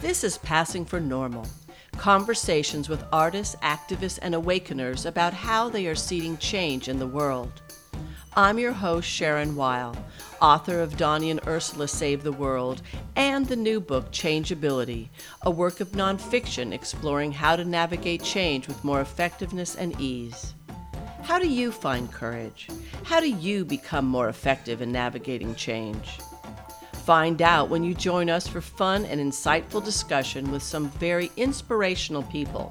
This is Passing for Normal conversations with artists, activists, and awakeners about how they are seeding change in the world. I'm your host, Sharon Weil, author of Donnie and Ursula Save the World and the new book, Changeability, a work of nonfiction exploring how to navigate change with more effectiveness and ease. How do you find courage? How do you become more effective in navigating change? Find out when you join us for fun and insightful discussion with some very inspirational people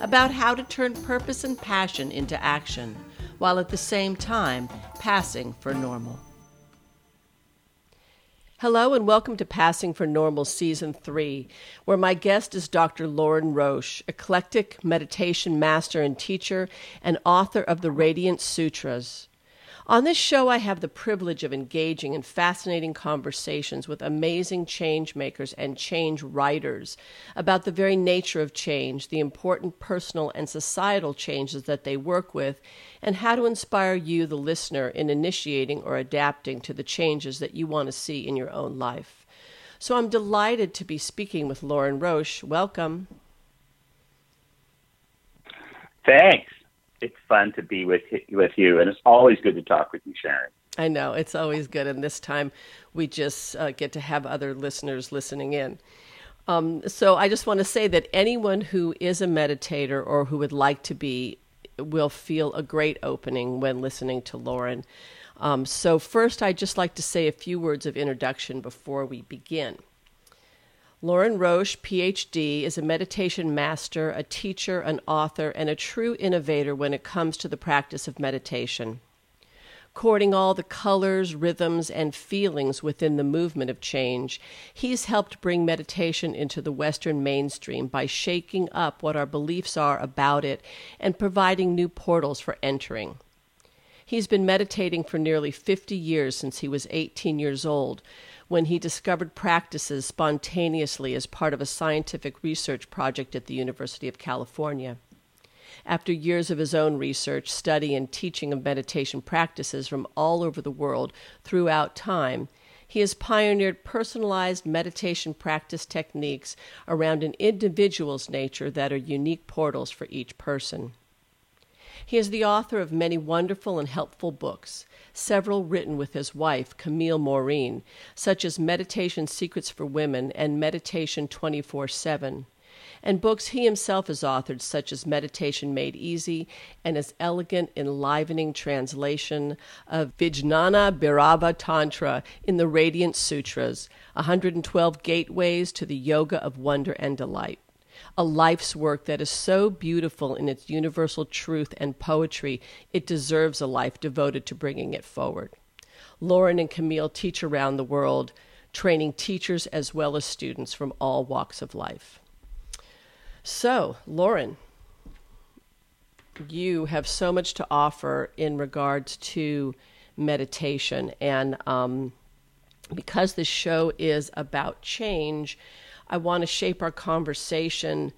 about how to turn purpose and passion into action while at the same time passing for normal. Hello and welcome to Passing for Normal Season 3, where my guest is Dr. Lorin Roche, eclectic meditation master and teacher and author of the Radiance Sutras. On this show, I have the privilege of engaging in fascinating conversations with amazing change makers and change writers about the very nature of change, the important personal and societal changes that they work with, and how to inspire you, the listener, in initiating or adapting to the changes that you want to see in your own life. So I'm delighted to be speaking with Lorin Roche. Welcome. Thanks it's fun to be with with you, and it's always good to talk with you, Sharon. I know it's always good, and this time we just uh, get to have other listeners listening in. Um, so I just want to say that anyone who is a meditator or who would like to be will feel a great opening when listening to Lorin. Um, so first, I'd just like to say a few words of introduction before we begin. Lorin Roche, PhD, is a meditation master, a teacher, an author, and a true innovator when it comes to the practice of meditation. Courting all the colors, rhythms, and feelings within the movement of change, he's helped bring meditation into the Western mainstream by shaking up what our beliefs are about it and providing new portals for entering. He's been meditating for nearly 50 years since he was 18 years old when he discovered practices spontaneously as part of a scientific research project at the University of California. After years of his own research, study, and teaching of meditation practices from all over the world throughout time, he has pioneered personalized meditation practice techniques around an individual's nature that are unique portals for each person. He is the author of many wonderful and helpful books, several written with his wife, Camille Maurine, such as Meditation Secrets for Women and Meditation 24 7, and books he himself has authored, such as Meditation Made Easy and his elegant, enlivening translation of Vijnana Bhairava Tantra in the Radiance Sutras 112 Gateways to the Yoga of Wonder and Delight a life's work that is so beautiful in its universal truth and poetry, it deserves a life devoted to bringing it forward. Lorin and Camille teach around the world, training teachers as well as students from all walks of life. So, Lorin, you have so much to offer in regards to meditation. And um, because this show is about change, I want to shape our conversation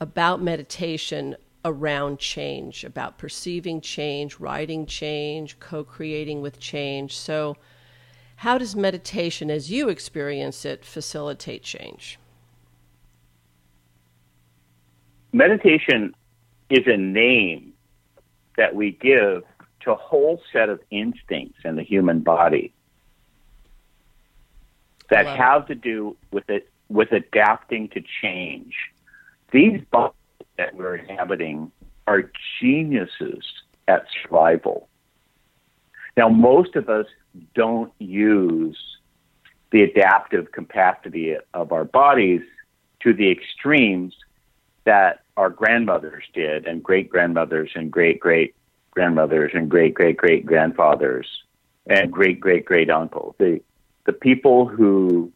about meditation around change, about perceiving change, writing change, co creating with change. So, how does meditation, as you experience it, facilitate change? Meditation is a name that we give to a whole set of instincts in the human body that have to do with it with adapting to change. These bodies that we're inhabiting are geniuses at survival. Now, most of us don't use the adaptive capacity of our bodies to the extremes that our grandmothers did, and great grandmothers, and great great grandmothers, and great great great grandfathers, and great great great uncles. The, the people who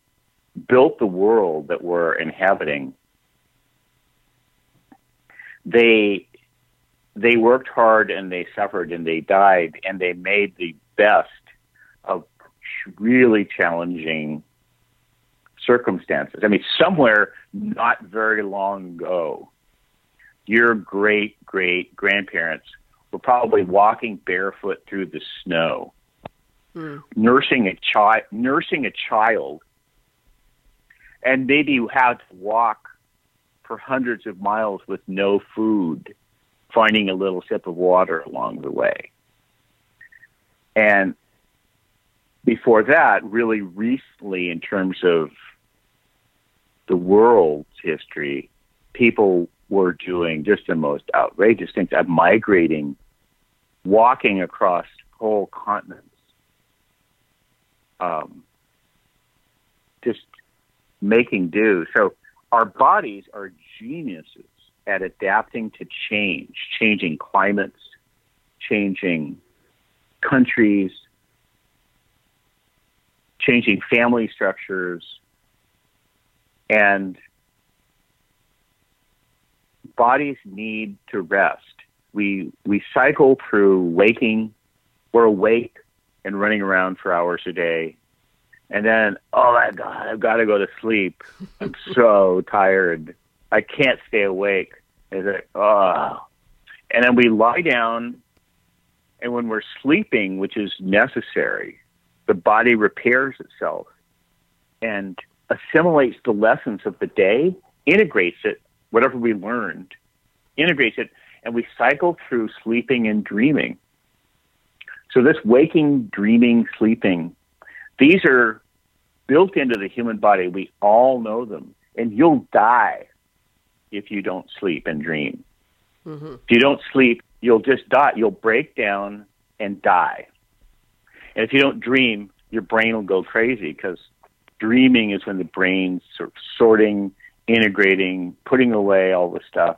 built the world that we're inhabiting, they they worked hard and they suffered and they died and they made the best of really challenging circumstances. I mean, somewhere not very long ago, your great great grandparents were probably walking barefoot through the snow, mm. nursing a child, nursing a child and maybe you had to walk for hundreds of miles with no food, finding a little sip of water along the way. And before that, really recently, in terms of the world's history, people were doing just the most outrageous things, of migrating, walking across whole continents, um, just making do. So our bodies are geniuses at adapting to change, changing climates, changing countries, changing family structures, and bodies need to rest. We we cycle through waking, we're awake and running around for hours a day, and then oh my god, I've got to go to sleep. I'm so tired. I can't stay awake. It's like oh, and then we lie down, and when we're sleeping, which is necessary, the body repairs itself and assimilates the lessons of the day, integrates it, whatever we learned, integrates it, and we cycle through sleeping and dreaming. So, this waking, dreaming, sleeping, these are built into the human body. We all know them. And you'll die if you don't sleep and dream. Mm-hmm. If you don't sleep, you'll just die. You'll break down and die. And if you don't dream, your brain will go crazy because dreaming is when the brain's sort of sorting, integrating, putting away all the stuff.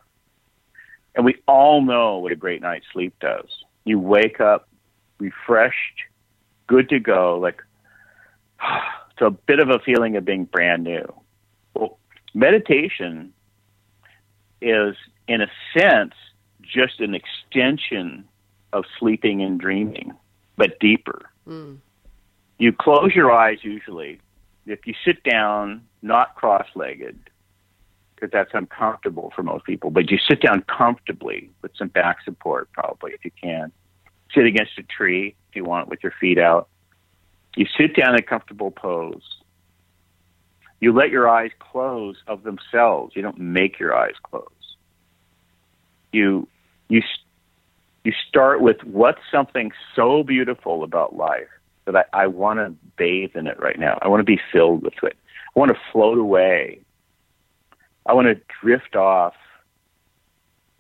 And we all know what a great night's sleep does. You wake up refreshed, good to go, like it's a bit of a feeling of being brand new. Well, meditation is, in a sense, just an extension of sleeping and dreaming, but deeper. Mm. You close your eyes usually. If you sit down, not cross legged, because that's uncomfortable for most people, but you sit down comfortably with some back support, probably, if you can. Sit against a tree if you want with your feet out. You sit down in a comfortable pose. You let your eyes close of themselves. You don't make your eyes close. You you you start with what's something so beautiful about life that I, I want to bathe in it right now. I want to be filled with it. I want to float away. I want to drift off.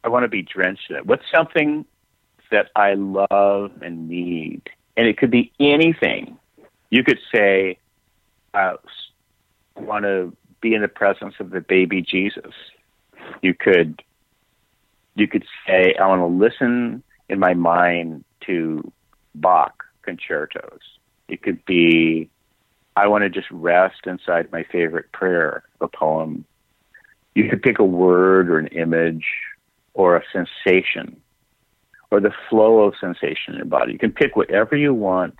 I want to be drenched in it. What's something that I love and need? And it could be anything. You could say, uh, I want to be in the presence of the baby Jesus. You could you could say, I want to listen in my mind to Bach concertos. It could be, I want to just rest inside my favorite prayer, a poem. You could pick a word or an image or a sensation or the flow of sensation in your body. You can pick whatever you want.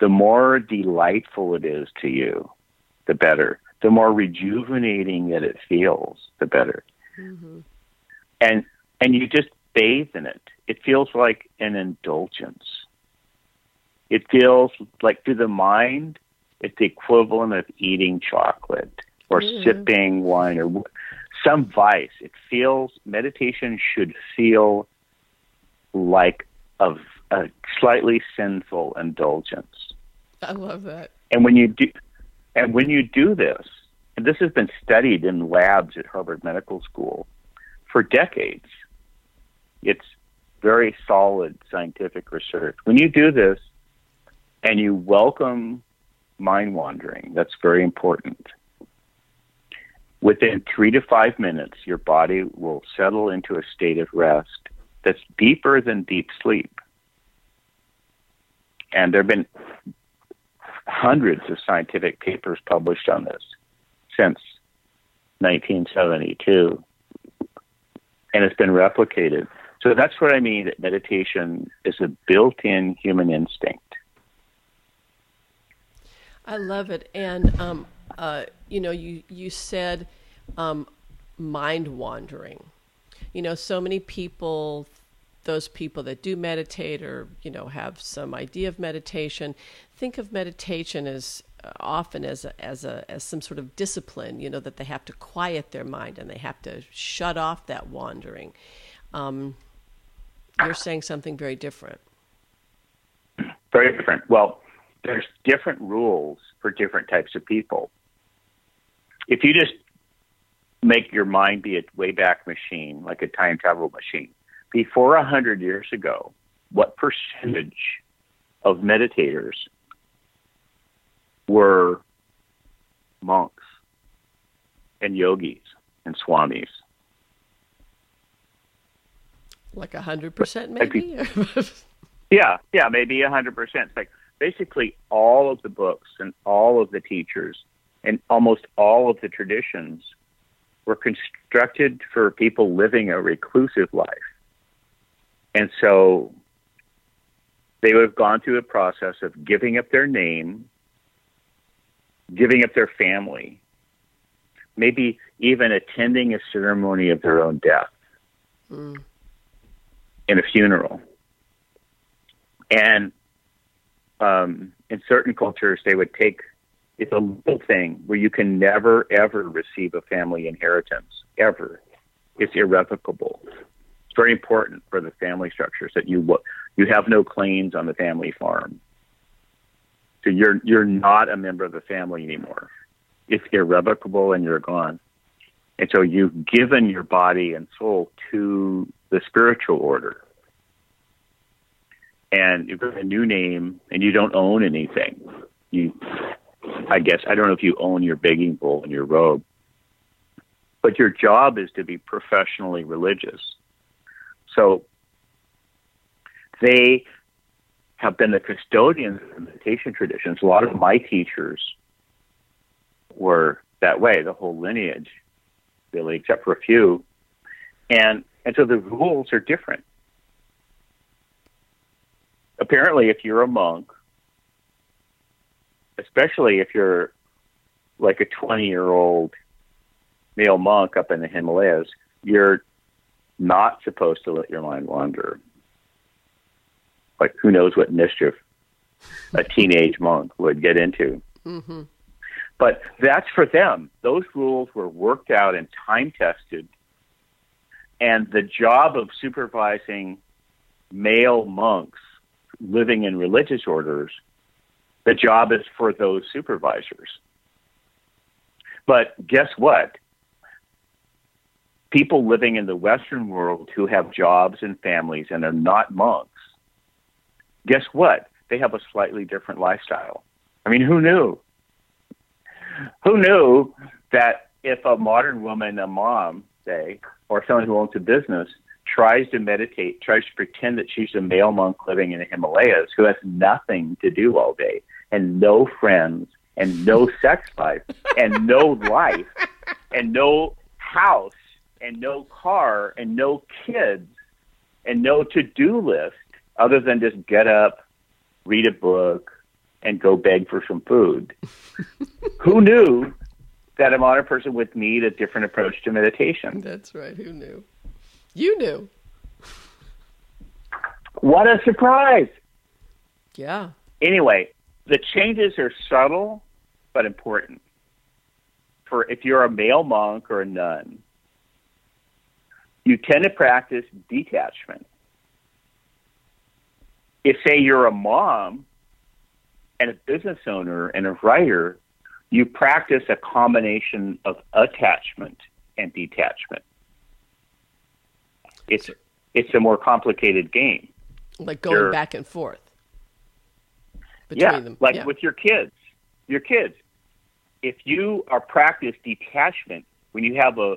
The more delightful it is to you, the better. The more rejuvenating that it feels, the better. Mm-hmm. And and you just bathe in it. It feels like an indulgence. It feels like to the mind, it's the equivalent of eating chocolate or mm. sipping wine or some vice. It feels, meditation should feel like a, a slightly sinful indulgence. I love that. And when you do, and when you do this, and this has been studied in labs at Harvard Medical School for decades, it's very solid scientific research. When you do this and you welcome mind wandering, that's very important. Within three to five minutes, your body will settle into a state of rest that's deeper than deep sleep. And there have been hundreds of scientific papers published on this since 1972. And it's been replicated. So that's what I mean that meditation is a built in human instinct. I love it. And, um, uh, you know, you, you said um, mind wandering. You know, so many people, those people that do meditate or, you know, have some idea of meditation, think of meditation as often as a, as a as some sort of discipline. You know that they have to quiet their mind and they have to shut off that wandering. Um, you're saying something very different. Very different. Well, there's different rules for different types of people. If you just make your mind be a wayback machine, like a time travel machine, before a hundred years ago, what percentage of meditators were monks and yogis and swamis? Like a hundred percent, maybe. yeah, yeah, maybe a hundred percent. Like basically all of the books and all of the teachers and almost all of the traditions were constructed for people living a reclusive life. And so they would have gone through a process of giving up their name, giving up their family, maybe even attending a ceremony of their own death mm. in a funeral. And um, in certain cultures, they would take it's a little thing where you can never ever receive a family inheritance ever. It's irrevocable. It's very important for the family structures that you you have no claims on the family farm. So you're you're not a member of the family anymore. It's irrevocable and you're gone. And so you've given your body and soul to the spiritual order and you've got a new name and you don't own anything. You, I guess, I don't know if you own your begging bowl and your robe, but your job is to be professionally religious. So they have been the custodians of the meditation traditions. A lot of my teachers were that way, the whole lineage, really, except for a few. And and so the rules are different apparently, if you're a monk, especially if you're like a 20 year old male monk up in the Himalayas, you're not supposed to let your mind wander. Like, who knows what mischief a teenage monk would get into. Mm-hmm. But that's for them. Those rules were worked out and time tested. And the job of supervising male monks living in religious orders, the job is for those supervisors. But guess what? People living in the Western world who have jobs and families and are not monks, guess what? They have a slightly different lifestyle. I mean, who knew? Who knew that if a modern woman, a mom, say, or someone who owns a business, tries to meditate, tries to pretend that she's a male monk living in the Himalayas who has nothing to do all day and no friends and no sex life and no life and no house and no car and no kids and no to do list other than just get up, read a book, and go beg for some food. Who knew that a modern person would need a different approach to meditation? That's right. Who knew? You knew. What a surprise. Yeah. Anyway, the changes are subtle but important. For if you're a male monk or a nun, you tend to practice detachment. If, say, you're a mom and a business owner and a writer, you practice a combination of attachment and detachment it's it's a more complicated game. Like going You're, back and forth. yeah, them. like yeah. with your kids. Your kids. If you are practice detachment when you have a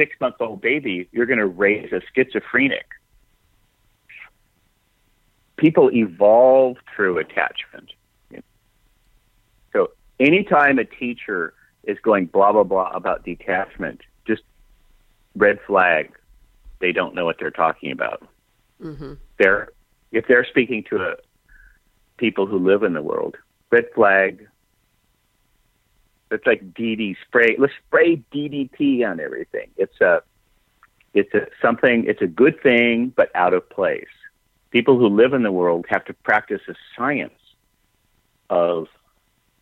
six month old baby, you're going to raise a schizophrenic. People evolve through attachment. So anytime a teacher is going blah blah blah about detachment, just red flag they don't know what they're talking about. Mm-hmm. They're if they're speaking to a, people who live in the world, red flag. It's like DD spray. Let's spray DDT on everything. It's a, it's a something. It's a good thing, but out of place. People who live in the world have to practice a science of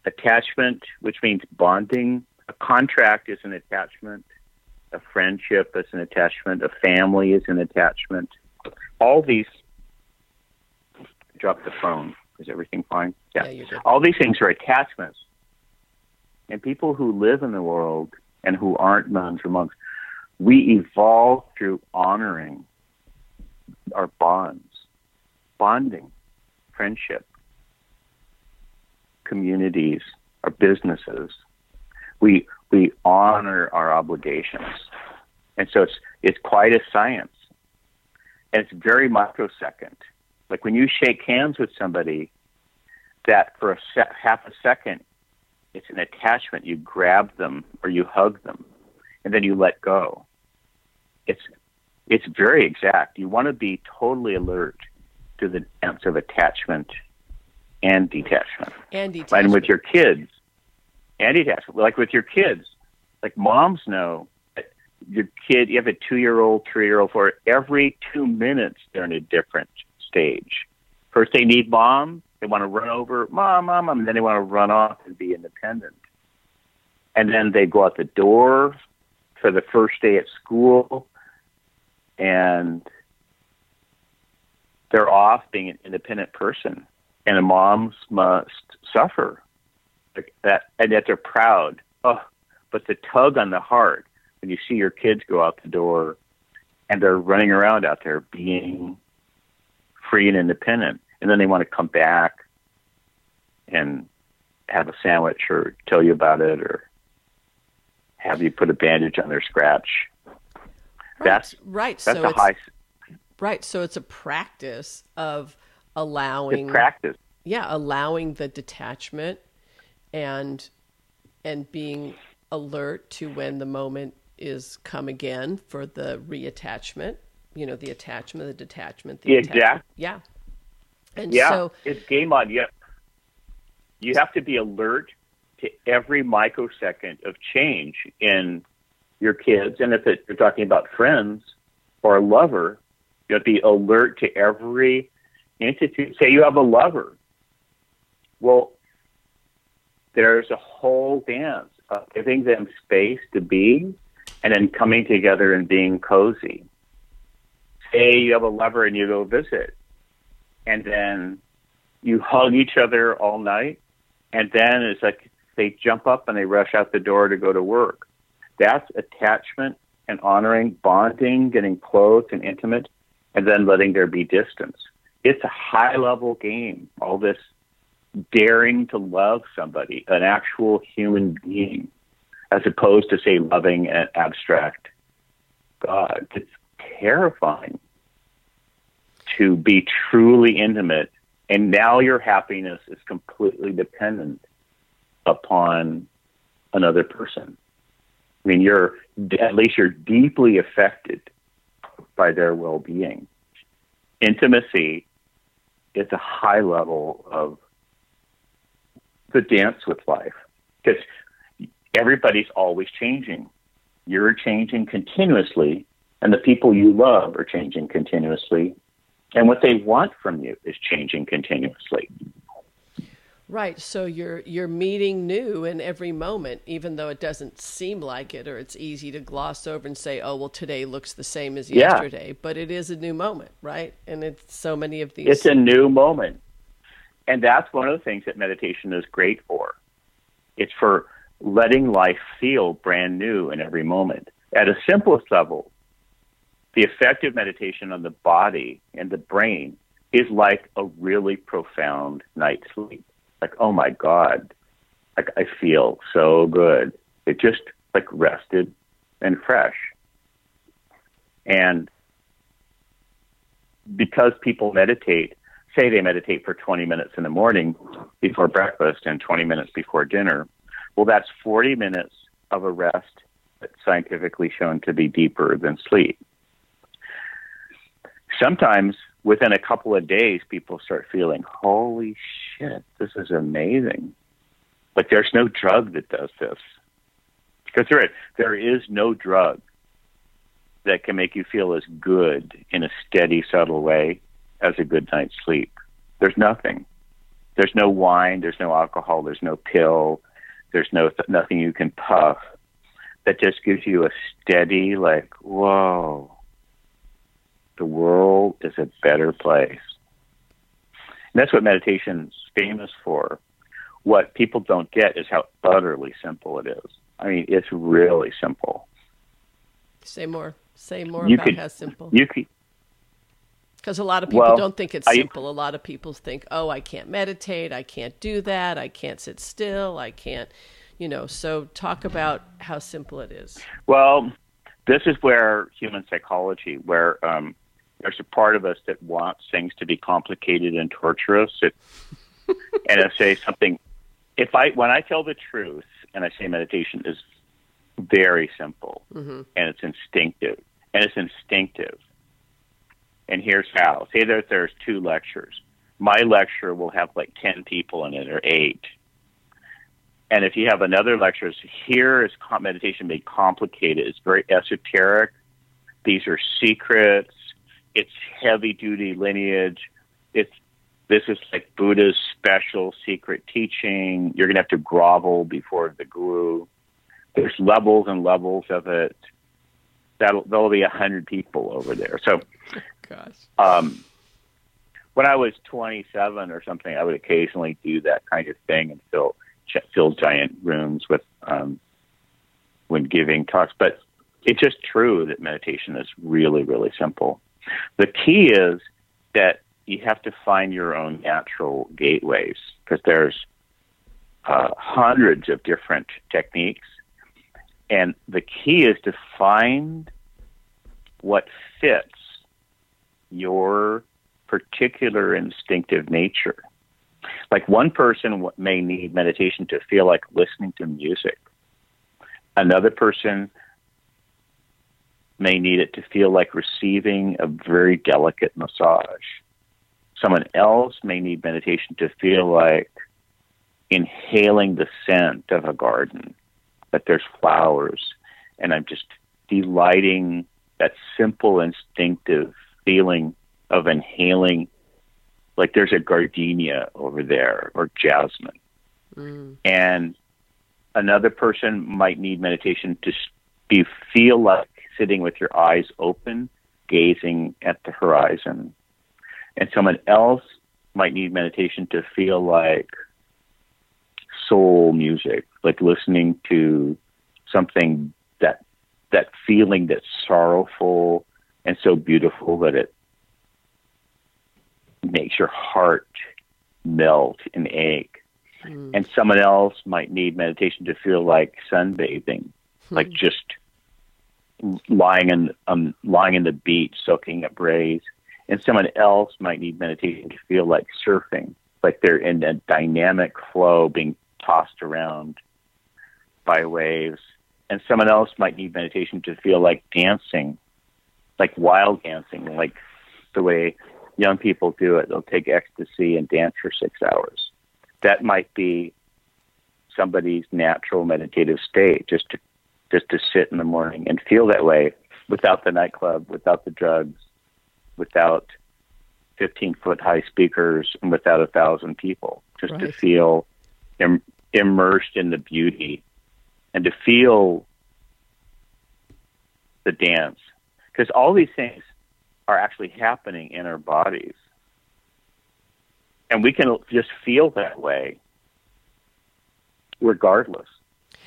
attachment, which means bonding. A contract is an attachment. A friendship is an attachment. A family is an attachment. All these. Drop the phone. Is everything fine? Yeah, you're. All these things are attachments. And people who live in the world and who aren't nuns or monks, we evolve through honoring our bonds, bonding, friendship, communities, our businesses. We we honor our obligations, and so it's it's quite a science, and it's very microsecond. Like when you shake hands with somebody, that for a se- half a second, it's an attachment. You grab them or you hug them, and then you let go. It's it's very exact. You want to be totally alert to the dance of attachment and detachment. And detachment. And with your kids, and detachment. Like with your kids, like moms know your kid, you have a two year old, three year old, four, every two minutes they're in a different stage. First, they need mom. They want to run over, mom, mom, mom, and then they want to run off and be independent. And then they go out the door for the first day at school, and they're off being an independent person. And the moms must suffer that, and yet they're proud. Oh, but the tug on the heart when you see your kids go out the door and they're running around out there being free and independent, and then they want to come back and have a sandwich or tell you about it or have you put a bandage on their scratch. Right. That's right. That's so a it's, high right. So it's a practice of allowing practice. yeah, allowing the detachment and and being alert to when the moment is come again for the reattachment. You know, the attachment, the detachment, the Yeah, Yeah. And Yeah, so it's game on. Yep. You have to be alert to every microsecond of change in your kids, and if it, you're talking about friends or a lover, you have to be alert to every entity. Say you have a lover. Well, there's a whole dance of giving them space to be, and then coming together and being cozy. Say you have a lover and you go visit and then you hug each other all night, and then it's like they jump up and they rush out the door to go to work. That's attachment and honoring, bonding, getting close and intimate, and then letting there be distance. It's a high level game, all this daring to love somebody, an actual human being, as opposed to, say, loving an abstract God. It's terrifying to be truly intimate, and now your happiness is completely dependent upon another person. I mean, you're at least you're deeply affected by their well-being. Intimacy is a high level of the dance with life because everybody's always changing. You're changing continuously, and the people you love are changing continuously, and what they want from you is changing continuously. Right. So you're you're meeting new in every moment, even though it doesn't seem like it, or it's easy to gloss over and say, "Oh, well, today looks the same as Yeah. yesterday." But it is a new moment, right? And it's so many of these. It's a new moment. And that's one of the things that meditation is great for. It's for letting life feel brand new in every moment. At a simplest level, the effect of meditation on the body and the brain is like a really profound night's sleep. Like, oh my God, like I feel so good. It just like rested and fresh. And because people meditate, say they meditate for 20 minutes in the morning before breakfast and 20 minutes before dinner, well, that's 40 minutes of a rest that's scientifically shown to be deeper than sleep. Sometimes within a couple of days, people start feeling, holy shit, this is amazing. But there's no drug that does this. Because there, there is no drug that can make you feel as good in a steady, subtle way as a good night's sleep. There's nothing. There's no wine, there's no alcohol, there's no pill, there's no nothing you can puff. That just gives you a steady, like, whoa, the world is a better place. And that's what meditation's famous for. What people don't get is how utterly simple it is. I mean, it's really simple. Say more. Say more you about could, how simple. You could, because a lot of people well, don't think it's simple. A lot of people think, "Oh, I can't meditate. I can't do that. I can't sit still. I can't." You know. So talk about how simple it is. Well, this is where human psychology, where um, there's a part of us that wants things to be complicated and torturous. It, and I say something. If I when I tell the truth and I say meditation is very simple mm-hmm. and it's instinctive and it's instinctive and here's how. Say that there's two lectures. My lecture will have like 10 people in it or eight. And if you have another lecture, here is meditation made complicated. It's very esoteric. These are secrets. It's heavy duty lineage. It's this is like Buddha's special secret teaching. You're gonna have to grovel before the guru. There's levels and levels of it. That'll there'll be a hundred people over there. So gosh. Um, when I was 27 or something, I would occasionally do that kind of thing and fill fill giant rooms with um, when giving talks. But it's just true that meditation is really, really simple. The key is that you have to find your own natural gateways because there's uh, hundreds of different techniques, and the key is to find what fits your particular instinctive nature. Like one person may need meditation to feel like listening to music. Another person may need it to feel like receiving a very delicate massage. Someone else may need meditation to feel like inhaling the scent of a garden, that there's flowers, and I'm just delighting that simple instinctive feeling of inhaling, like there's a gardenia over there or jasmine. Mm. And another person might need meditation to be feel like sitting with your eyes open, gazing at the horizon. And someone else might need meditation to feel like soul music, like listening to something that that feeling that's sorrowful and so beautiful that it makes your heart melt and ache. Mm. And someone else might need meditation to feel like sunbathing, mm. like just lying in um, lying in the beach, soaking up rays. And someone else might need meditation to feel like surfing, like they're in a dynamic flow, being tossed around by waves. And someone else might need meditation to feel like dancing, like wild dancing, like the way young people do it. They'll take ecstasy and dance for six hours. That might be somebody's natural meditative state, just to just to sit in the morning and feel that way without the nightclub, without the drugs, without 15 foot high speakers, and without a thousand people, just right. to feel Im- immersed in the beauty and to feel the dance because all these things are actually happening in our bodies. And we can just feel that way regardless.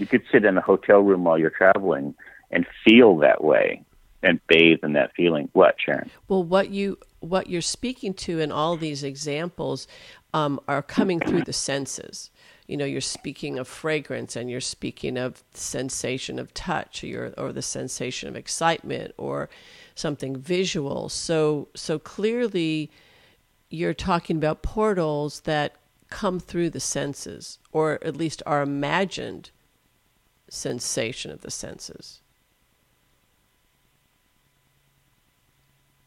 You could sit in a hotel room while you're traveling and feel that way and bathe in that feeling. What, Sharon? Well, what you what you're speaking to in all these examples um, are coming through the senses you know you're speaking of fragrance and you're speaking of sensation of touch or, or the sensation of excitement or something visual so so clearly you're talking about portals that come through the senses or at least are imagined sensation of the senses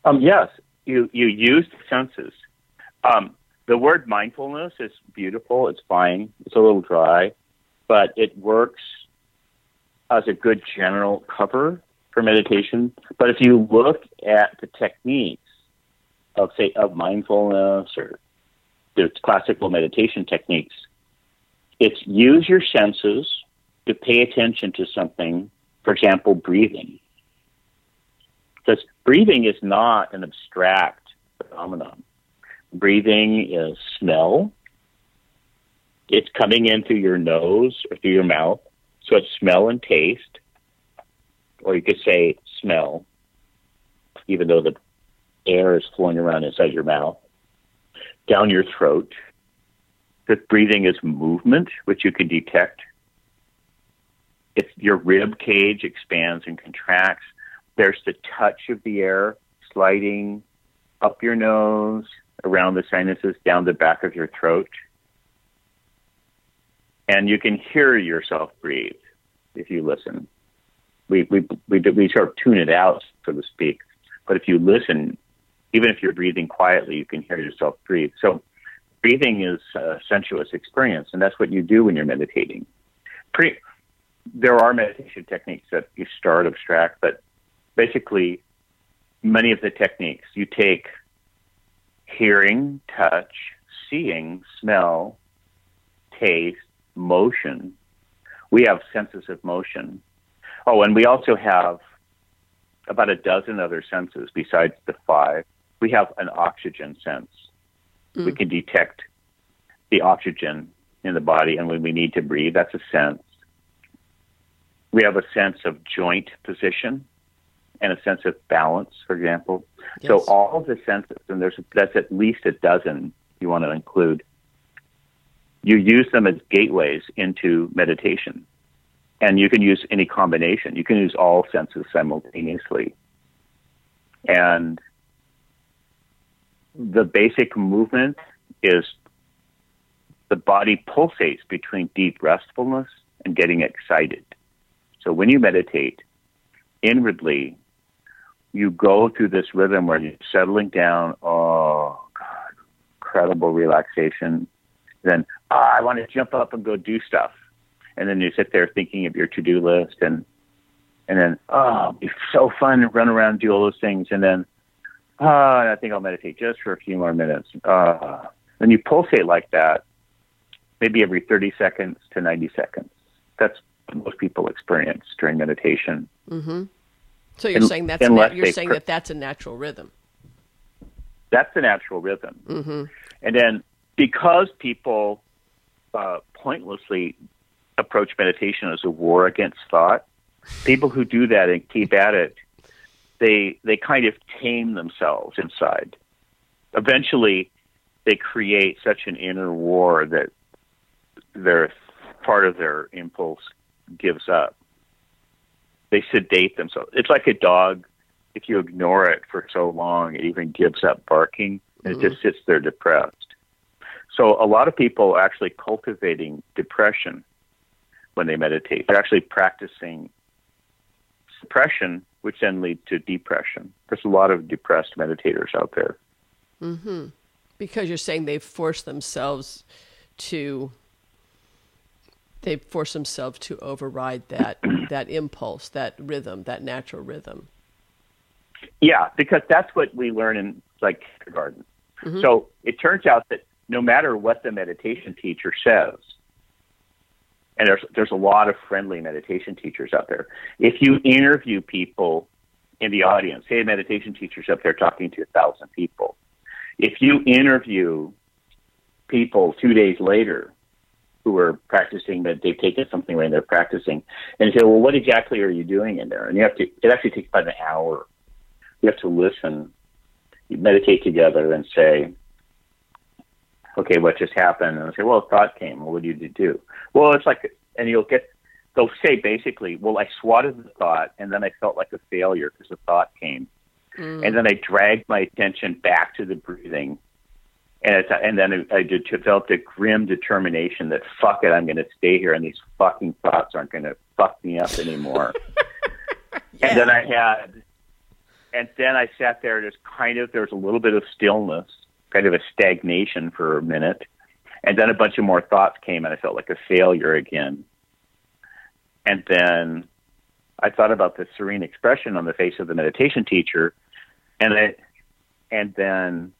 um, yes you you use the senses um, the word mindfulness is beautiful. It's fine. It's a little dry, but it works as a good general cover for meditation. But if you look at the techniques of say of mindfulness or the classical meditation techniques, it's use your senses to pay attention to something, for example, breathing. Because breathing is not an abstract phenomenon. Breathing is smell. It's coming in through your nose or through your mouth. So it's smell and taste. Or you could say smell, even though the air is flowing around inside your mouth. Down your throat. The breathing is movement, which you can detect. If your rib cage expands and contracts. There's the touch of the air sliding up your nose, around the sinuses, down the back of your throat. And you can hear yourself breathe if you listen. We, we, we, we sort of tune it out, so to speak. But if you listen, even if you're breathing quietly, you can hear yourself breathe. So breathing is a sensuous experience, and that's what you do when you're meditating. Pretty, there are meditation techniques that you start abstract, but basically, many of the techniques you take hearing, touch, seeing, smell, taste, motion. We have senses of motion. Oh, and we also have about a dozen other senses besides the five. We have an oxygen sense. Mm. We can detect the oxygen in the body, and when we need to breathe, that's a sense. We have a sense of joint position and a sense of balance, for example. Yes. So all of the senses, and there's that's at least a dozen you want to include. You use them as gateways into meditation, and you can use any combination. You can use all senses simultaneously, and the basic movement is the body pulsates between deep restfulness and getting excited. So when you meditate, inwardly you go through this rhythm where you're settling down. Oh, God, incredible relaxation. Then oh, I want to jump up and go do stuff, and then you sit there thinking of your to-do list, and and then oh, it's so fun to run around and do all those things, and then oh, I think I'll meditate just for a few more minutes. Uh, and you pulsate like that, maybe every 30 seconds to 90 seconds. That's most people experience during meditation. Mm-hmm. So you're saying that's na- you're saying that that's a natural rhythm. That's a natural rhythm. Mm-hmm. And then because people uh, pointlessly approach meditation as a war against thought, people who do that and keep at it, they they kind of tame themselves inside. Eventually, they create such an inner war that their part of their impulse gives up they sedate themselves. It's like a dog. If you ignore it for so long, it even gives up barking and mm-hmm. it just sits there depressed. So a lot of people are actually cultivating depression when they meditate. They're actually practicing suppression, which then leads to depression. There's a lot of depressed meditators out there. Mm-hmm. Because you're saying they've forced themselves to they force themselves to override that that impulse, that rhythm, that natural rhythm. Yeah, because that's what we learn in like kindergarten. Mm-hmm. So it turns out that no matter what the meditation teacher says, and there's there's a lot of friendly meditation teachers out there. If you interview people in the audience, say meditation teacher's up there talking to a thousand people. If you interview people two days later who are practicing that they've taken something right and they're practicing and say, well, what exactly are you doing in there? And you have to, it actually takes about an hour. You have to listen, you meditate together and say, okay, what just happened? And I say, well, a thought came. Well, what did you do? Well, it's like, and you'll get, they'll say basically, well, I swatted the thought and then I felt like a failure because the thought came. Mm. And then I dragged my attention back to the breathing and it's, and then I developed a grim determination that fuck it, I'm going to stay here, and these fucking thoughts aren't going to fuck me up anymore. yeah. And then I had, and then I sat there, just kind of there was a little bit of stillness, kind of a stagnation for a minute, and then a bunch of more thoughts came, and I felt like a failure again. And then I thought about the serene expression on the face of the meditation teacher, and it, and then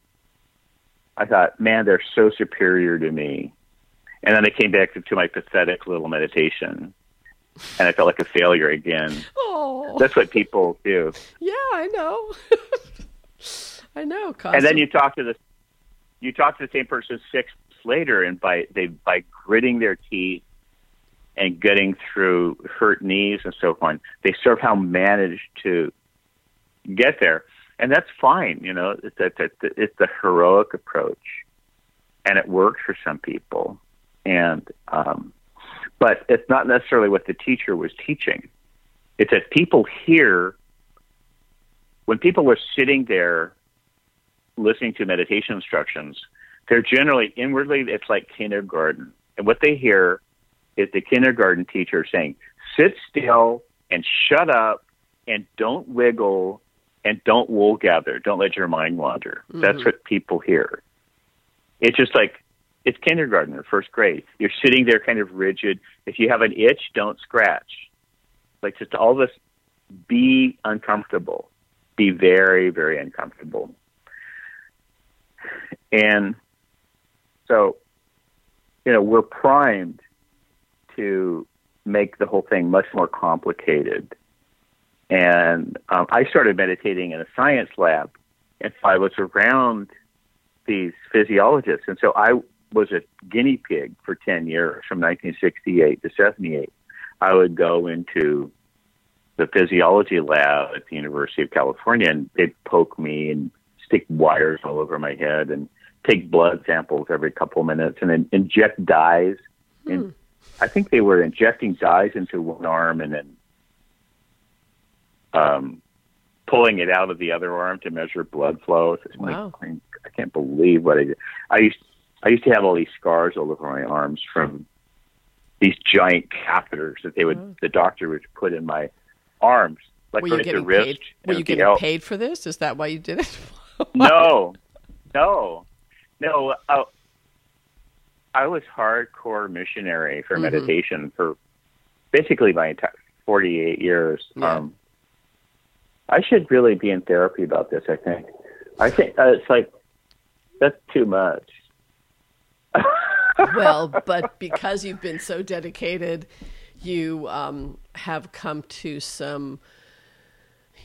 I thought, man, they're so superior to me. And then I came back to, to my pathetic little meditation, and I felt like a failure again. Oh, That's what people do. yeah, I know. I know. And then you talk to the you talk to the same person six later, and by they by gritting their teeth and getting through hurt knees and so on, they somehow managed to get there, and that's fine. You know, it's that it's, heroic approach, and it works for some people, and um, but it's not necessarily what the teacher was teaching. It's that people hear when people were sitting there listening to meditation instructions, they're generally inwardly, it's like kindergarten. And what they hear is the kindergarten teacher saying, sit still and shut up and don't wiggle and don't wool gather. Don't let your mind wander. That's mm-hmm. what people hear. It's just like, it's kindergarten or first grade. You're sitting there kind of rigid. If you have an itch, don't scratch. Like just all this, be uncomfortable. Be very, very uncomfortable. And so, you know, we're primed to make the whole thing much more complicated. And um, I started meditating in a science lab, and so I was around these physiologists. And so I was a guinea pig for 10 years from 1968 to 78. I would go into the physiology lab at the University of California, and they'd poke me and stick wires all over my head and take blood samples every couple of minutes and then inject dyes. And I think they were injecting dyes into one arm and then um, pulling it out of the other arm to measure blood flow. It's like, Wow. I can't believe what I did. I used I used to have all these scars all over my arms from these giant catheters that they would Oh. the doctor would put in my arms, like were you at the getting wrist. paid? Were you getting paid for this? Is that why you did it? no, no, no. Uh, I was hardcore missionary for Mhm. meditation for basically my entire 48 years. Yeah. Um, I should really be in therapy about this. I think. I think uh, it's like that's too much. well, but because you've been so dedicated, you um, have come to some,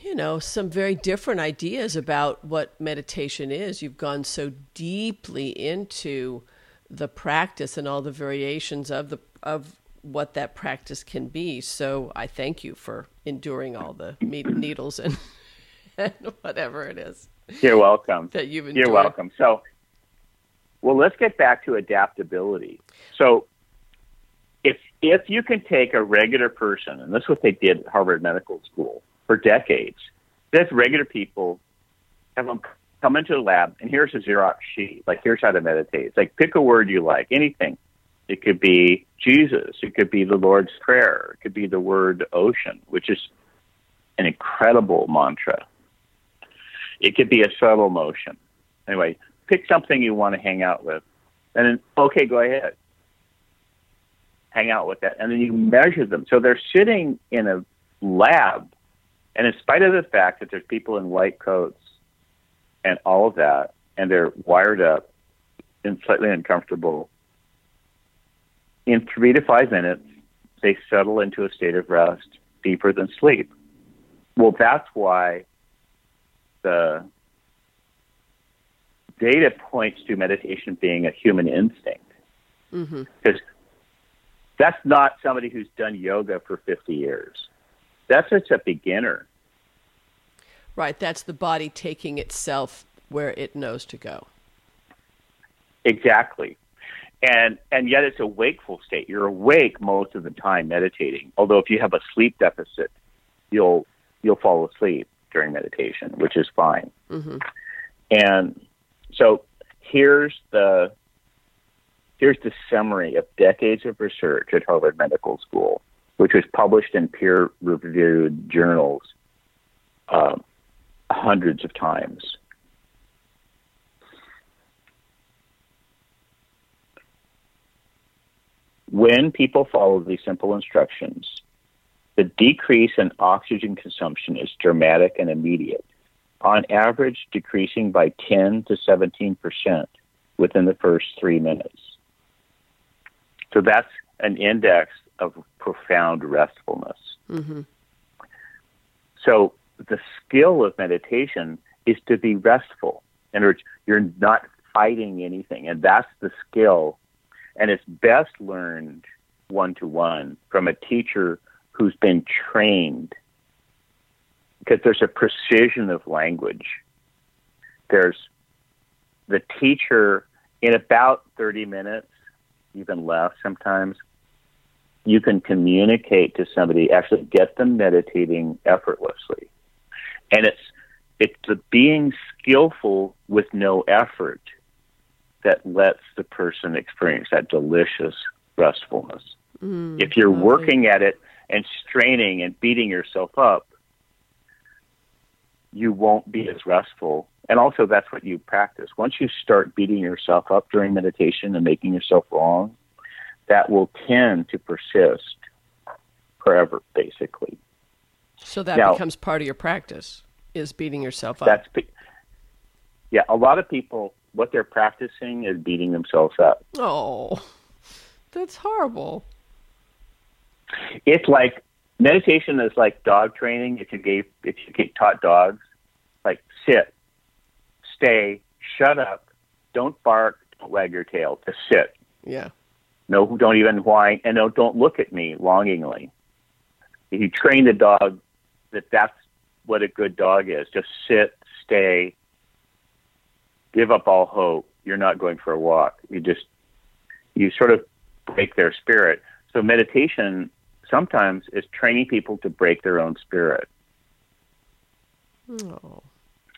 you know, some very different ideas about what meditation is. You've gone so deeply into the practice and all the variations of the of what that practice can be. So I thank you for enduring all the needles and, and whatever it is You're welcome. that you've endured. You're welcome. So, well, let's get back to adaptability. So, if if you can take a regular person, and that's what they did at Harvard Medical School for decades, that's regular people, have them come into the lab, and here's a Xerox sheet. Like, here's how to meditate. It's like pick a word you like, anything. It could be Jesus. It could be the Lord's Prayer. It could be the word ocean, which is an incredible mantra. It could be a subtle motion. Anyway, pick something you want to hang out with. And then, okay, go ahead. Hang out with that. And then you measure them. So they're sitting in a lab. And in spite of the fact that there's people in white coats and all of that, and they're wired up and slightly uncomfortable, in three to five minutes, they settle into a state of rest deeper than sleep. Well, that's why the data points to meditation being a human instinct mm-hmm. because that's not somebody who's done yoga for 50 years. That's just a beginner. Right, that's the body taking itself where it knows to go. Exactly. And and yet it's a wakeful state. You're awake most of the time meditating. Although if you have a sleep deficit, you'll you'll fall asleep during meditation, which is fine. hmm And so here's the here's the summary of decades of research at Harvard Medical School, which was published in peer-reviewed journals uh, hundreds of times. When people follow these simple instructions, the decrease in oxygen consumption is dramatic and immediate on average decreasing by 10 to 17 percent within the first three minutes. So that's an index of profound restfulness. Mm-hmm. So the skill of meditation is to be restful. In other words, you're not fighting anything, and that's the skill. And it's best learned one to one from a teacher who's been trained because there's a precision of language. There's the teacher in about 30 minutes, even less sometimes, you can communicate to somebody, actually get them meditating effortlessly. And it's it's the being skillful with no effort that lets the person experience that delicious restfulness. Mm, if you're working at it and straining and beating yourself up, you won't be as restful. And also, that's what you practice. Once you start beating yourself up during meditation and making yourself wrong, that will tend to persist forever, basically. So that Now- becomes part of your practice is beating yourself up. That's yeah. A lot of people, what they're practicing is beating themselves up. oh, that's horrible. It's like meditation is like dog training. If you gave, if you get taught dogs, like sit, stay, shut up, don't bark, don't wag your tail, just sit. Yeah. No, don't even whine, and no, don't look at me longingly. If you train the dog that that's what a good dog is, just sit, stay, give up all hope. You're not going for a walk. You just you sort of break their spirit. So meditation sometimes is training people to break their own spirit, Oh.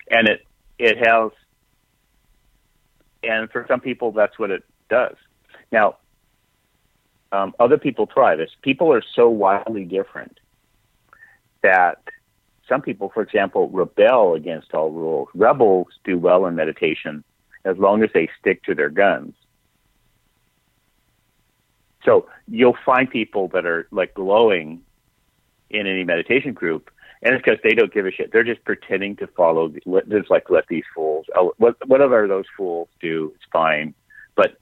and it it has, and for some people that's what it does. Now, um, other people try this. People are so wildly different that some people, for example, rebel against all rules. Rebels do well in meditation as long as they stick to their guns. So you'll find people that are like glowing in any meditation group, and it's because they don't give a shit. They're just pretending to follow. Just like let these fools, oh, what- whatever those fools do, it's fine. But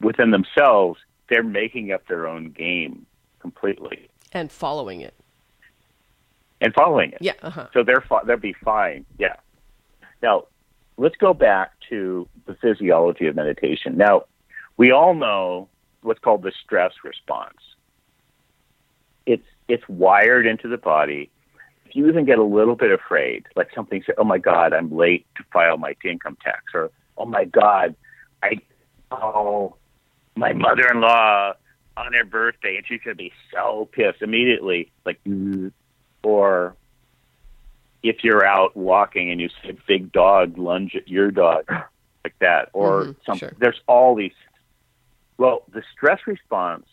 within themselves, they're making up their own game completely And following it. And following it. Yeah. Uh-huh. So they're fi- they'll be fine. Yeah. Now, let's go back to the physiology of meditation. Now, we all know what's called the stress response. It's it's wired into the body. If you even get a little bit afraid, like something say, "Oh my God, I'm late to file my income tax," or "Oh my God, I oh my mother-in-law on her birthday and she's gonna be so pissed immediately," like, or if you're out walking and you see a big dog lunge at your dog like that or Mhm, something sure. there's all these well the stress response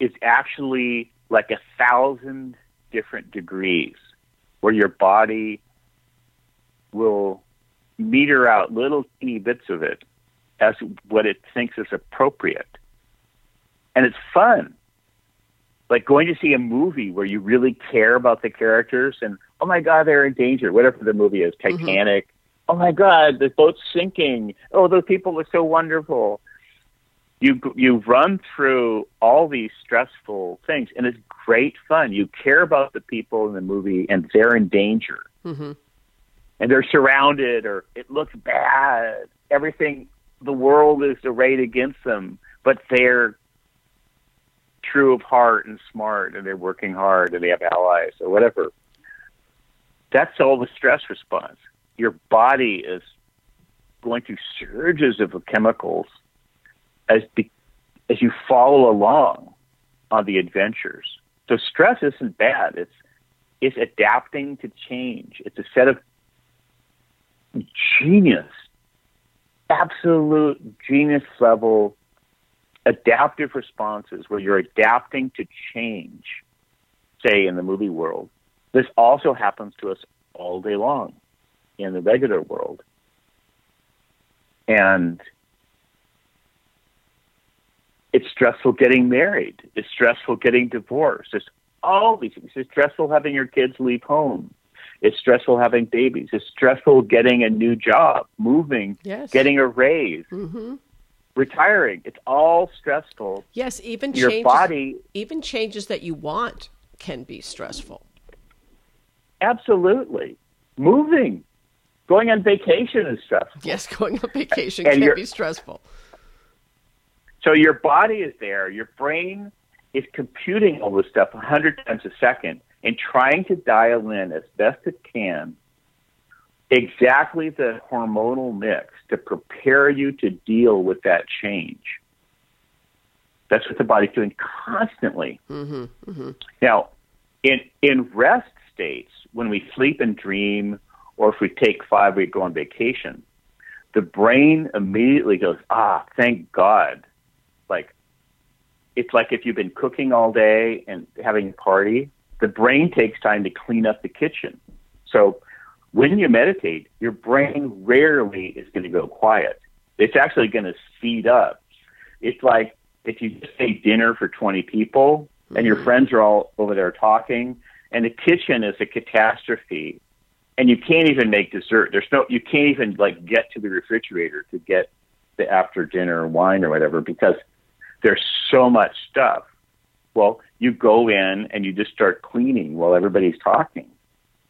is actually like a thousand different degrees where your body will meter out little teeny bits of it as what it thinks is appropriate and it's fun like going to see a movie where you really care about the characters and oh my god they're in danger whatever the movie is titanic. Oh my god the boat's sinking. Oh those people are so wonderful. You you run through all these stressful things and it's great fun. You care about the people in the movie and they're in danger. Mm-hmm. and they're surrounded or it looks bad. Everything the world is arrayed against them but they're true of heart and smart and they're working hard and they have allies or whatever. That's all the stress response. Your body is going through surges of chemicals as be, as you follow along on the adventures. So stress isn't bad. It's it's adapting to change. It's a set of genius, absolute genius level adaptive responses where you're adapting to change, say in the movie world. This also happens to us all day long in the regular world. And it's stressful getting married. It's stressful getting divorced. It's all these things. It's stressful having your kids leave home. It's stressful having babies. It's stressful getting a new job, moving, Yes. getting a raise, hmm retiring. It's all stressful. Yes, even Your changes, body, even changes that you want can be stressful. absolutely. Moving, going on vacation is stressful. Yes, going on vacation And can be stressful. So your body is there. Your brain is computing all this stuff a hundred times a second and trying to dial in as best it can exactly the hormonal mix to prepare you to deal with that change. That's what the body's doing constantly. hmm hmm Now, in in rest states, when we sleep and dream, or if we take five, we go on vacation, the brain immediately goes, ah, thank God. Like, it's like if you've been cooking all day and having a party, the brain takes time to clean up the kitchen. So when you meditate, your brain rarely is going to go quiet. It's actually going to speed up. It's like if you just say dinner for 20 people and your mm-hmm. friends are all over there talking and the kitchen is a catastrophe and you can't even make dessert. There's no, you can't even like get to the refrigerator to get the after dinner wine or whatever because there's so much stuff. Well, you go in and you just start cleaning while everybody's talking,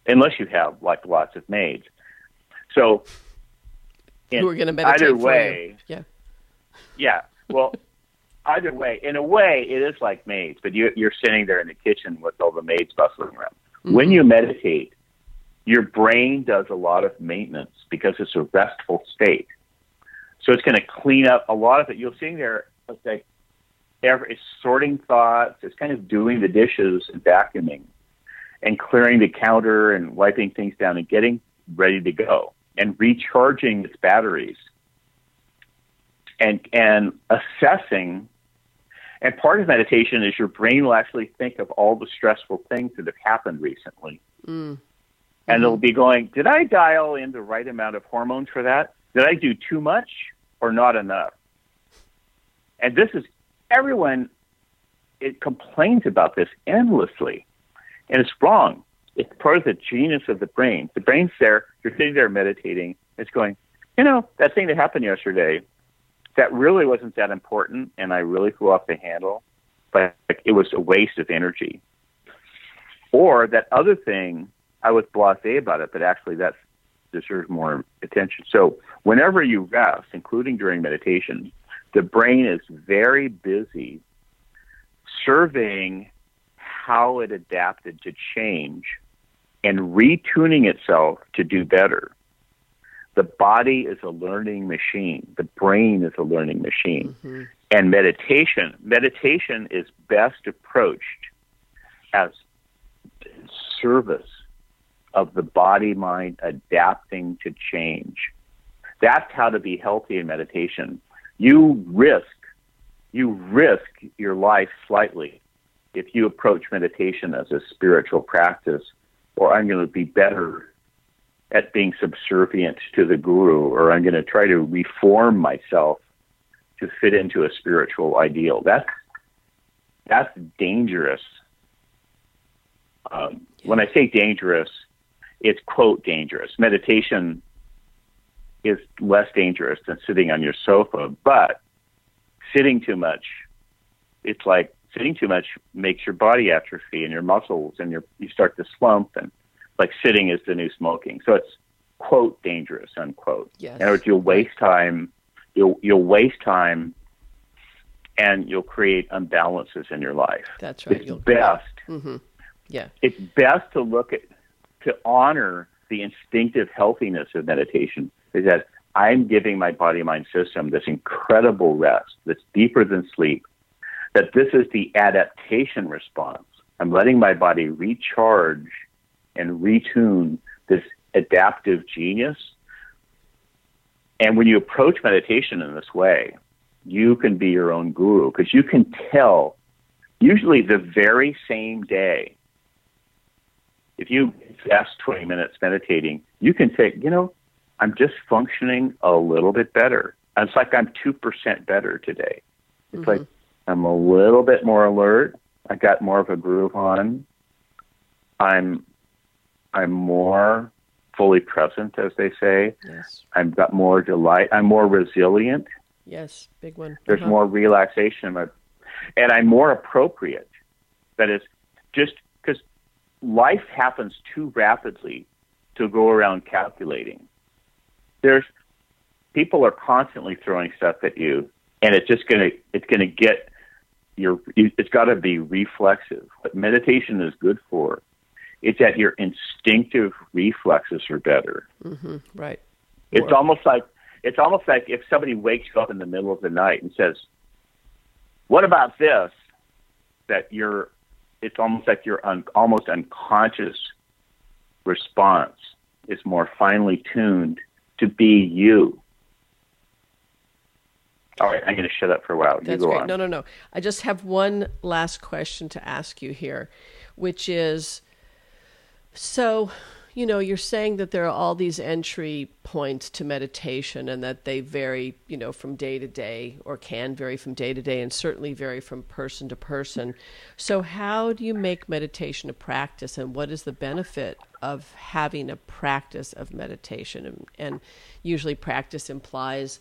unless you have like lots of maids. So, Who are going to meditate either way. Yeah. yeah. Well, either way, in a way, it is like maids, but you, you're sitting there in the kitchen with all the maids bustling around. Mm-hmm. When you meditate, your brain does a lot of maintenance because it's a restful state. So it's going to clean up a lot of it. You'll see there, like, every, it's sorting thoughts. It's kind of doing the dishes and vacuuming and clearing the counter and wiping things down and getting ready to go and recharging its batteries and and assessing. And part of meditation is your brain will actually think of all the stressful things that have happened recently. Mm. and it'll be going did i dial in the right amount of hormones for that? Did i do too much or not enough? And this is everyone it complains about this endlessly and it's wrong it's part of the genius of the brain the brain's there you're sitting there meditating it's going you know that thing that happened yesterday that really wasn't that important and I really flew off the handle, but it was a waste of energy. Or that other thing, I was blasé about it, but actually that deserves more attention. So whenever you rest, including during meditation, the brain is very busy surveying how it adapted to change and retuning itself to do better the body is a learning machine. The brain is a learning machine. Mhm. And meditation, meditation is best approached as service of the body mind adapting to change. That's how to be healthy in meditation. You risk you risk your life slightly if you approach meditation as a spiritual practice or I'm going to be better at being subservient to the guru, or I'm going to try to reform myself to fit into a spiritual ideal. That's that's dangerous. Um, when I say dangerous, it's quote dangerous. Meditation is less dangerous than sitting on your sofa, but sitting too much, it's like sitting too much makes your body atrophy and your muscles, and your you start to slump and like sitting is the new smoking. So it's quote dangerous unquote. Yes. In other words, you'll waste time. You'll you'll waste time, and you'll create imbalances in your life. That's right. It's You'll- best. Mhm. Yeah. It's best to look at to honor the instinctive healthiness of meditation. Is that I'm giving my body mind system this incredible rest that's deeper than sleep. That this is the adaptation response. I'm letting my body recharge and retune this adaptive genius. And when you approach meditation in this way, you can be your own guru because you can tell, usually the very same day, if you invest 20 minutes meditating, you can say, you know, I'm just functioning a little bit better. It's like I'm 2% better today. It's like mm-hmm. I'm a little bit more alert. I got more of a groove on. I'm I'm more fully present, as they say. Yes. I've got more delight. I'm more resilient. Yes. Big one. There's Uh-huh. more relaxation, but- and I'm more appropriate. That is, just because life happens too rapidly to go around calculating. There's people are constantly throwing stuff at you, and it's just gonna it's gonna get your. It's got to be reflexive. What meditation is good for, it's that your instinctive reflexes are better. hmm Right. It's Or- almost like it's almost like if somebody wakes you up in the middle of the night and says, "What about this?" That you're, it's almost like your un, almost unconscious response is more finely tuned to be you. All right, I'm going to shut up for a while. You That's go great. on. No, no, no. I just have one last question to ask you here, which is so, you know, you're saying that there are all these entry points to meditation and that they vary, you know, from day to day or can vary from day to day and certainly vary from person to person. So, how do you make meditation a practice and what is the benefit of having a practice of meditation? And, and usually, practice implies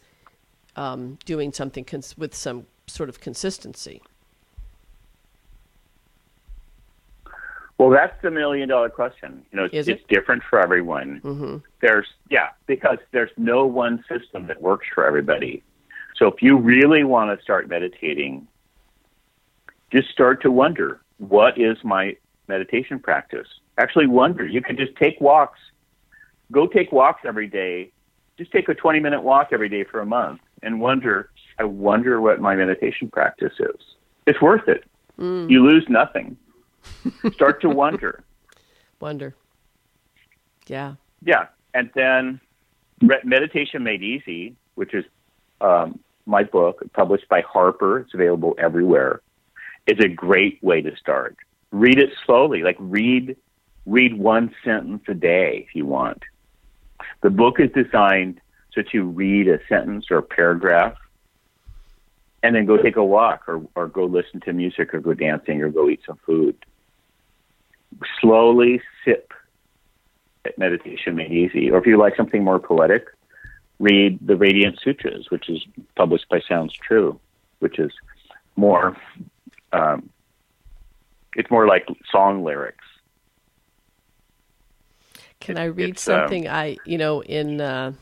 um, doing something cons- with some sort of consistency. Well, that's the million dollar question. You know, it's, Is it's different for everyone. Mm-hmm. There's yeah, because there's no one system that works for everybody. So if you really want to start meditating, just start to wonder what is my meditation practice. Actually, wonder. You can just take walks. Go take walks every day. Just take a 20 minute walk every day for a month and wonder. I wonder what my meditation practice is. It's worth it. You lose nothing. Start to wonder. Wonder. Yeah. Yeah, and then Meditation Made Easy, which is um, my book published by Harper. It's available everywhere. Is a great way to start. Read it slowly, like read read one sentence a day if you want. The book is designed so to read a sentence or a paragraph, and then go take a walk, or or go listen to music, or go dancing, or go eat some food. Slowly sip at Meditation Made Easy. Or if you like something more poetic, read the Radiance Sutras, which is published by Sounds True, which is more, um, it's more like song lyrics. Can I read um, something? I, you know, in uh,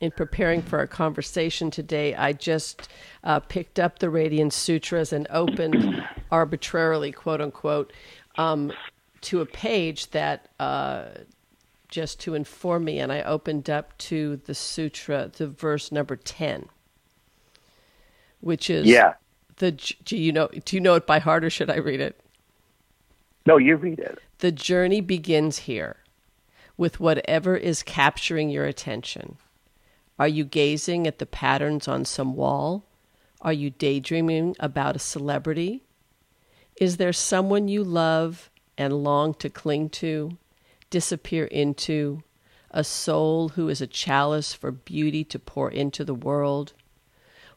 in preparing for our conversation today, I just uh, picked up the Radiance Sutras and opened arbitrarily, quote unquote, um, to a page that uh, just to inform me, and I opened up to the sutra, the verse number ten, which is Yeah. the. Do you know? Do you know it by heart, or should I read it? No, you read it. The journey begins here with whatever is capturing your attention. Are you gazing at the patterns on some wall? Are you daydreaming about a celebrity? Is there someone you love and long to cling to, disappear into, a soul who is a chalice for beauty to pour into the world?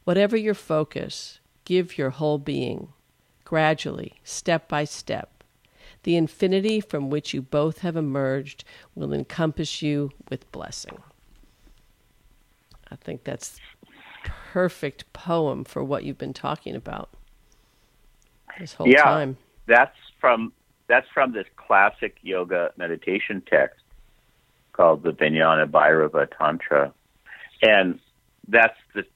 Whatever your focus, give your whole being, gradually, step by step. The infinity from which you both have emerged will encompass you with blessing. I think that's perfect poem for what you've been talking about this whole Yeah. time. That's from that's from this classic yoga meditation text called the Vijnana Bhairava Tantra, and that's the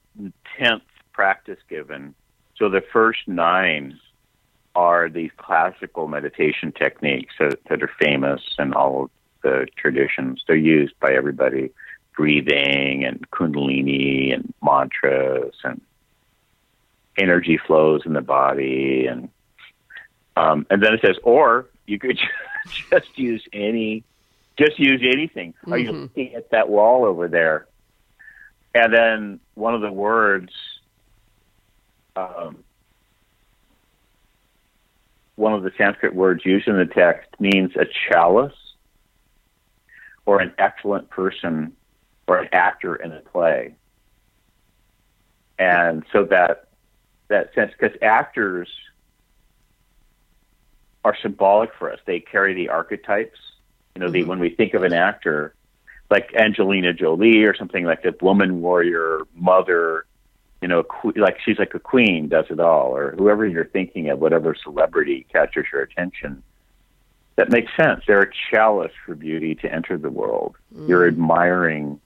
tenth practice given. So the first nine are these classical meditation techniques that, that are famous in all of the traditions. They're used by everybody, breathing and kundalini and mantras and energy flows in the body and um, and then it says, or you could just use any, just use anything. Are you Mhm. looking at that wall over there? And then one of the words, um, one of the Sanskrit words used in the text means a chalice or an excellent person or an actor in a play. And so that that sense, because actors are symbolic for us. They carry the archetypes You know, the, when we think of an actor like Angelina Jolie or something like that, woman warrior, mother, you know, like she's like a queen, does it all, or whoever you're thinking of, whatever celebrity catches your attention. That makes sense. They're a chalice for beauty to enter the world. Mm. You're admiring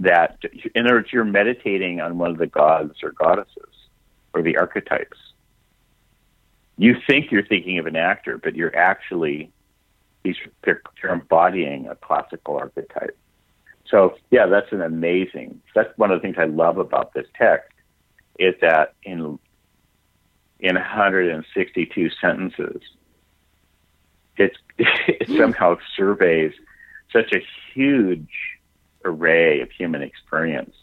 that. In other words, you're meditating on one of the gods or goddesses or the archetypes. You think you're thinking of an actor, but you're actually he's they're, they're embodying a classical archetype. So yeah, that's an amazing. That's one of the things I love about this text is that in in 162 sentences, it's, it somehow surveys such a huge array of human experience.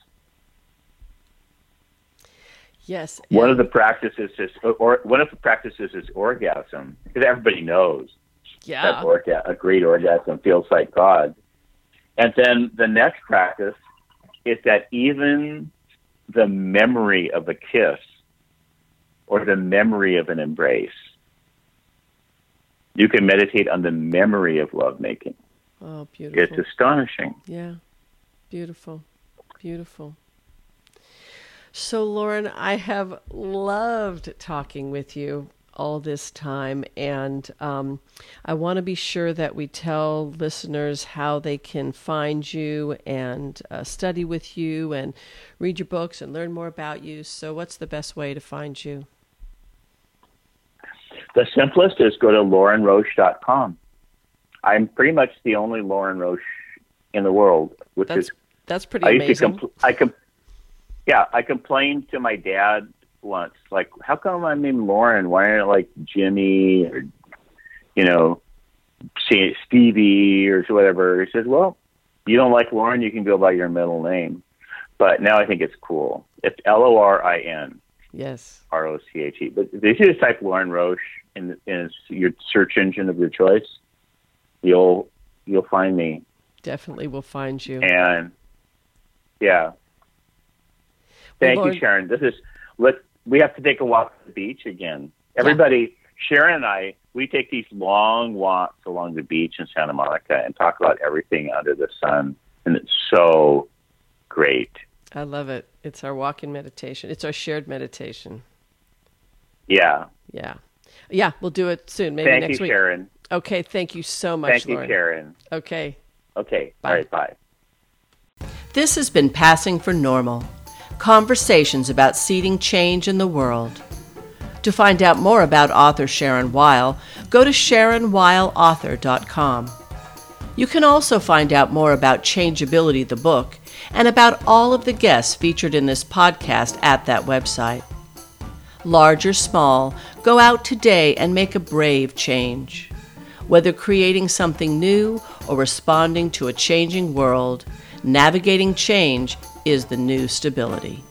Yes. One of the practices is, or one of the practices is orgasm, because everybody knows yeah. that orga- a great orgasm feels like God. And then the next practice is that even the memory of a kiss or the memory of an embrace, you can meditate on the memory of lovemaking. Oh, beautiful. It's astonishing. Yeah. Beautiful. Beautiful. So, Lorin, I have loved talking with you all this time. And um, I want to be sure that we tell listeners how they can find you and uh, study with you and read your books and learn more about you. So, what's the best way to find you? The simplest is go to lorinroche.com. I'm pretty much the only Lorin Roche in the world, which that's, is that's pretty I amazing. Used to compl- I com- yeah, I complained to my dad once, like, how come I'm named Lorin? Why aren't it like Jimmy or, you know, Stevie or whatever? He says, well, you don't like Lorin, you can go by your middle name. But now I think it's cool. It's L O R I N. Yes. R O C H E. But if you just type Lorin Roche in, in your search engine of your choice, you'll you'll find me. Definitely will find you. And yeah. Thank well, you, Sharon. This is let we have to take a walk to the beach again. Everybody, yeah. Sharon and I, we take these long walks along the beach in Santa Monica and talk about everything under the sun, and it's so great. I love it. It's our walking meditation. It's our shared meditation. Yeah. Yeah. Yeah, we'll do it soon. Maybe thank next you, week. Sharon. Okay, thank you so much, Thank Lorin. you, Sharon. Okay. Okay. Bye. All right, bye. This has been Passing for Normal conversations about seeding change in the world. To find out more about author Sharon Weil, go to SharonWeilAuthor.com. You can also find out more about Changeability, the book, and about all of the guests featured in this podcast at that website. Large or small, go out today and make a brave change. Whether creating something new or responding to a changing world, navigating change is the new stability.